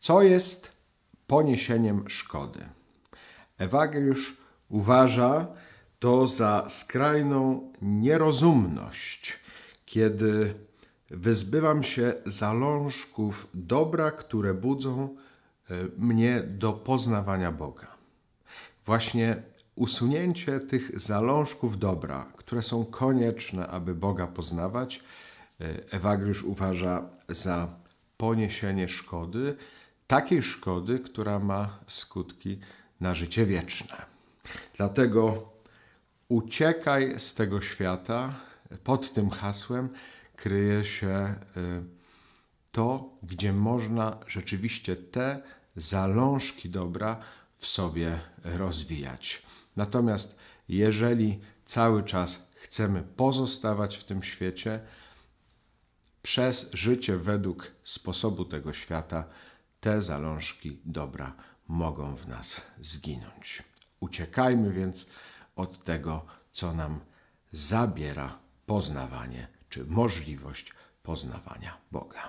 Co jest poniesieniem szkody? Ewagriusz uważa to za skrajną nierozumność, kiedy wyzbywam się zalążków dobra, które budzą e, mnie do poznawania Boga. Właśnie usunięcie tych zalążków dobra, które są konieczne, aby Boga poznawać, e, Ewagriusz uważa za poniesienie szkody, takiej szkody, która ma skutki na życie wieczne. Dlatego uciekaj z tego świata. Pod tym hasłem kryje się y, to, gdzie można rzeczywiście te zalążki dobra w sobie rozwijać. Natomiast jeżeli cały czas chcemy pozostawać w tym świecie, przez życie według sposobu tego świata, te zalążki dobra mogą w nas zginąć. Uciekajmy więc od tego, co nam zabiera poznawanie czy możliwość poznawania Boga.